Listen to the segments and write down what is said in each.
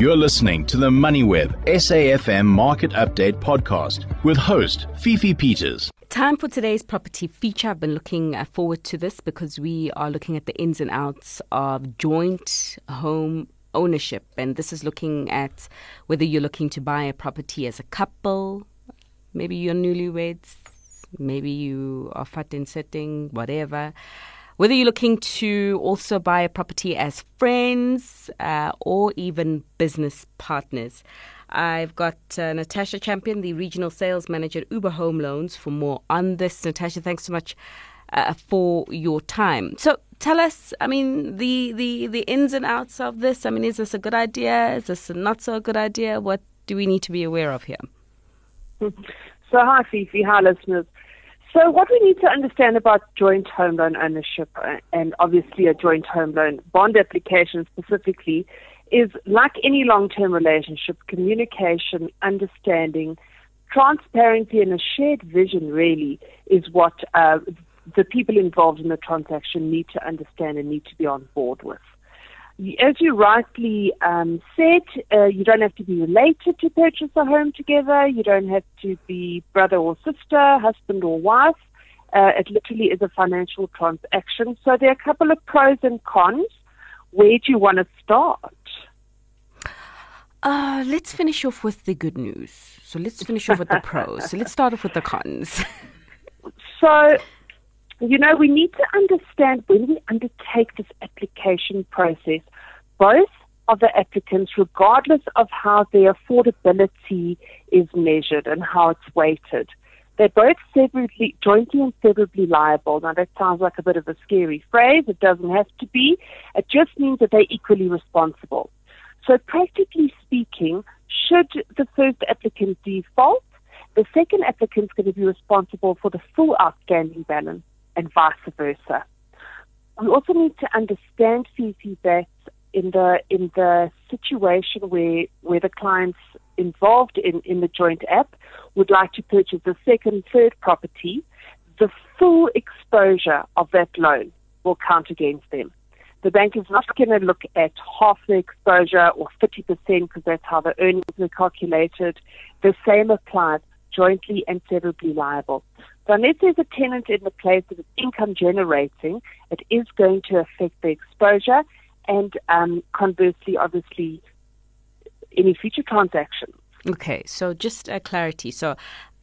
You're listening to the MoneyWeb SAFM Market Update Podcast with host Fifi Peters. Time for today's property feature. I've been looking uh, forward to this because we are looking at the ins and outs of joint home ownership. And this is looking at whether you're looking to buy a property as a couple, maybe you're newlyweds, maybe you are fat in setting, whatever. Whether you're looking to also buy a property as friends uh, or even business partners. I've got uh, Natasha Champion, the regional sales manager at ooba Home Loans, for more on this. Natasha, thanks so much uh, for your time. So, tell us, I mean, the, the, the ins and outs of this. I mean, is this a good idea? Is this not so good idea? What do we need to be aware of here? So, hi, Fifi. Hi, listeners. So, what we need to understand about joint home loan ownership uh, and obviously a joint home loan bond application specifically is like any long term relationship, communication, understanding, transparency, and a shared vision really is what uh, the people involved in the transaction need to understand and need to be on board with as you rightly um, said, uh, you don't have to be related to purchase a home together. You don't have to be brother or sister, husband or wife. Uh, it literally is a financial transaction. So there are a couple of pros and cons. Where do you want to start? Uh, let's finish off with the good news. So let's finish off with the pros. So let's start off with the cons. so you know, we need to understand when we undertake this application process, both of the applicants, regardless of how their affordability is measured and how it's weighted, they're both severally, jointly and severably liable. Now, that sounds like a bit of a scary phrase. It doesn't have to be. It just means that they're equally responsible. So, practically speaking, should the first applicant default, the second applicant is going to be responsible for the full outstanding balance and vice versa. We also need to understand, Fifi, that in the in the situation where where the clients involved in, in the joint app would like to purchase a second, third property, the full exposure of that loan will count against them. The bank is not going to look at half the exposure or 50% because that's how the earnings are calculated. The same applies jointly and severably liable. So unless there's a tenant in the place that is income generating, it is going to affect the exposure and um, conversely, obviously, any future transactions. Okay, so just a clarity. So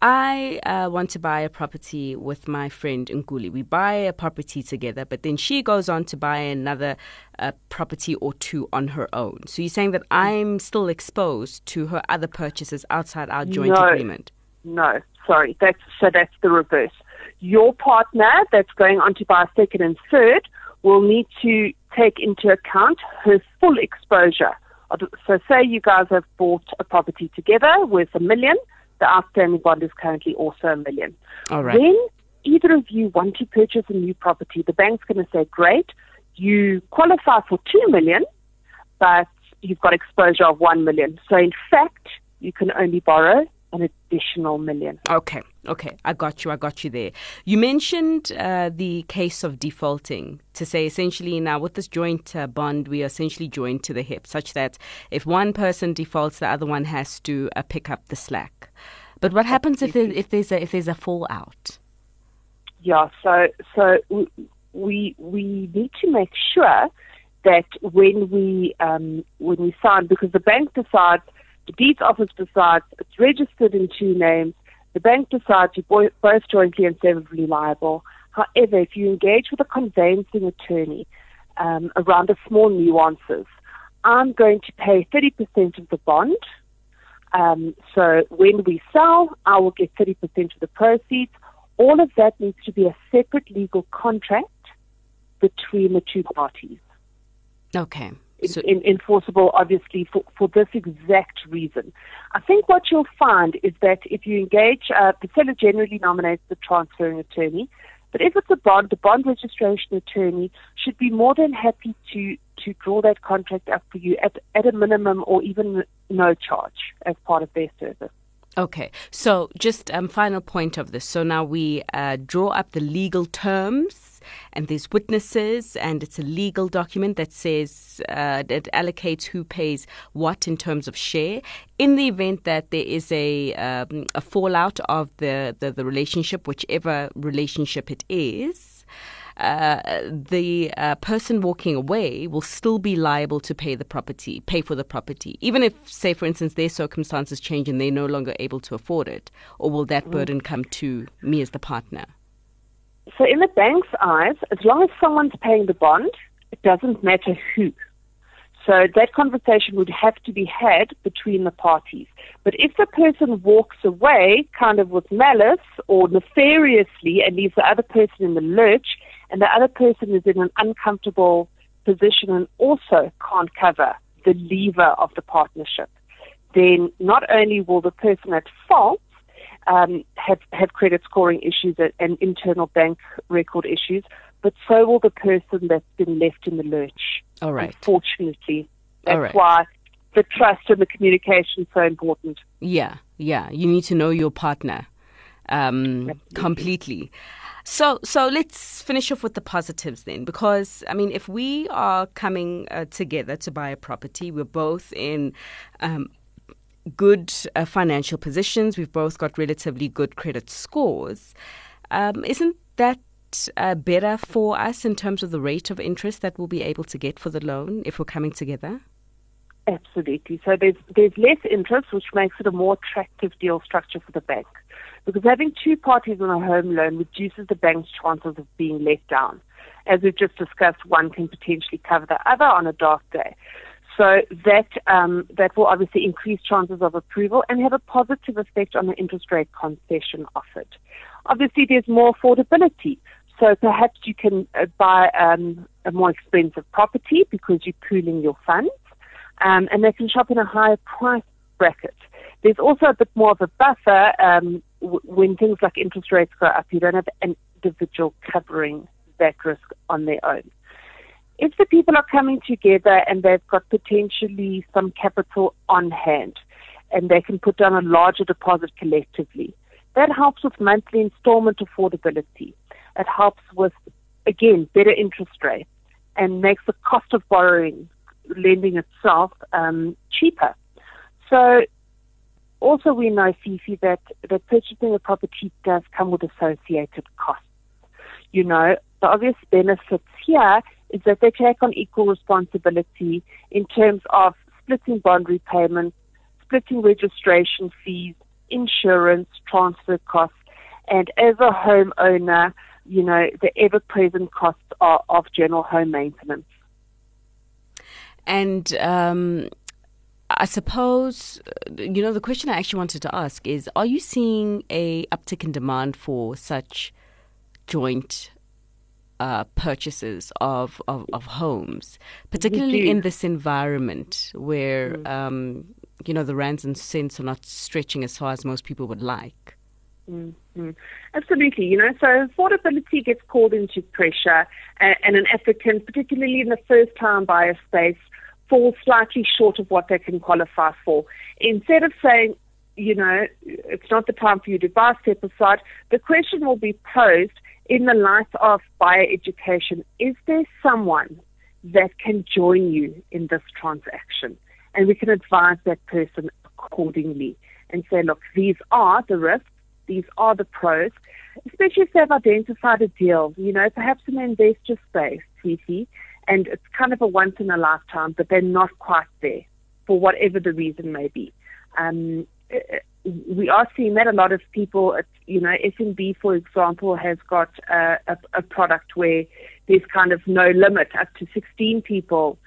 I uh, want to buy a property with my friend Nkuli. We buy a property together, but then she goes on to buy another uh, property or two on her own. So you're saying that I'm still exposed to her other purchases outside our joint no, agreement? No, sorry. That's so that's the reverse. Your partner that's going on to buy a second and third will need to take into account her full exposure. So say you guys have bought a property together worth a million, the outstanding bond is currently also a million. All right. When either of you want to purchase a new property, the bank's going to say, great, you qualify for two million, but you've got exposure of one million. So in fact, you can only borrow an additional million. Okay, okay, I got you, I got you there. You mentioned uh, the case of defaulting to say essentially now with this joint uh, bond, we are essentially joined to the hip, such that if one person defaults, the other one has to uh, pick up the slack. But what happens if, there, if there's a if there's a fallout? Yeah, so so we we need to make sure that when we um, when we sign, because the bank decides the deeds office decides it's registered in two names. The bank decides you're both jointly and severally liable. However, if you engage with a conveyancing attorney um, around the small nuances, I'm going to pay 30% of the bond. Um, so when we sell, I will get 30% of the proceeds. All of that needs to be a separate legal contract between the two parties. Okay so, in, enforceable, obviously, for, for this exact reason. I think what you'll find is that if you engage, uh, the seller generally nominates the transferring attorney, but if it's a bond, the bond registration attorney should be more than happy to, to draw that contract up for you at, at a minimum or even no charge as part of their service. Okay, so just um, final point of this. So now we uh, draw up the legal terms and there's witnesses, and it's a legal document that says uh, that allocates who pays what in terms of share. In the event that there is a um, a fallout of the, the, the relationship, whichever relationship it is, uh, the uh, person walking away will still be liable to pay the property, pay for the property, even if, say, for instance, their circumstances change and they're no longer able to afford it, or will that mm. burden come to me as the partner? So, in the bank's eyes, as long as someone's paying the bond, it doesn't matter who. So that conversation would have to be had between the parties. But if the person walks away kind of with malice or nefariously and leaves the other person in the lurch, and the other person is in an uncomfortable position and also can't cover the lever of the partnership, then not only will the person at fault um, have, have credit scoring issues and internal bank record issues, but so will the person that's been left in the lurch. All right. Unfortunately. That's right. why the trust and the communication is so important. Yeah, yeah. You need to know your partner um, completely. So, so let's finish off with the positives then, because I mean, if we are coming uh, together to buy a property, we're both in um, good uh, financial positions. We've both got relatively good credit scores. Um, isn't that uh, better for us in terms of the rate of interest that we'll be able to get for the loan if we're coming together? Absolutely. So there's there's less interest, which makes it a more attractive deal structure for the bank. Because having two parties on a home loan reduces the bank's chances of being let down. As we've just discussed, one can potentially cover the other on a dark day. So that um, that will obviously increase chances of approval and have a positive effect on the interest rate concession offered. Obviously, there's more affordability. So perhaps you can uh, buy um, a more expensive property because you're pooling your funds, um, and they can shop in a higher price bracket. There's also a bit more of a buffer um, w- when things like interest rates go up. You don't have an individual covering that risk on their own. If the people are coming together and they've got potentially some capital on hand and they can put down a larger deposit collectively, that helps with monthly installment affordability. It helps with, again, better interest rates and makes the cost of borrowing, lending itself, um, cheaper. So also, we know, Fifi, that, that purchasing a property does come with associated costs. You know, the obvious benefits here is that they take on equal responsibility in terms of splitting bond repayments, splitting registration fees, insurance, transfer costs, and as a homeowner, you know, the ever present costs are of general home maintenance. And um, I suppose, you know, the question I actually wanted to ask is Are you seeing a uptick in demand for such joint uh, purchases of, of, of, homes, particularly in this environment where, mm. um, you know, the rands and cents are not stretching as far as most people would like? Mm-hmm. Absolutely, you know, so affordability gets called into pressure, and, and an applicant, particularly in the first time buyer space, falls slightly short of what they can qualify for. Instead of saying, you know, it's not the time for you to buy, step aside, the question will be posed in the light of buyer education. Is there someone that can join you in this transaction? And we can advise that person accordingly and say, look, these are the risks, these are the pros, especially if they've identified a deal, you know, perhaps the investor space, TT, and it's kind of a once in a lifetime, but they're not quite there for whatever the reason may be. Um, we are seeing that a lot of people, you know, FNB, for example, has got a, a, a, product where there's kind of no limit, up to 16 people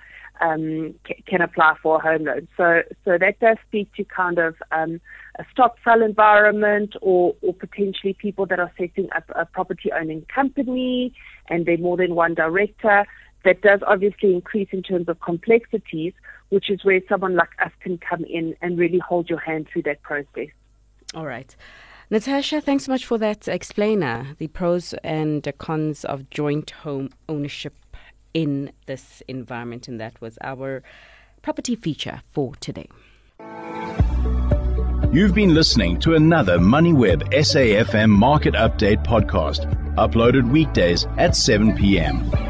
um, can apply for a home loan. So, so that does speak to kind of um, a stokvel environment or, or potentially people that are setting up a property owning company and they're more than one director that does obviously increase in terms of complexities, which is where someone like us can come in and really hold your hand through that process. All right. Natasha, thanks so much for that explainer, the pros and the cons of joint home ownership in this environment. And that was our property feature for today. You've been listening to another MoneyWeb SAFM Market Update podcast uploaded weekdays at 7 p.m.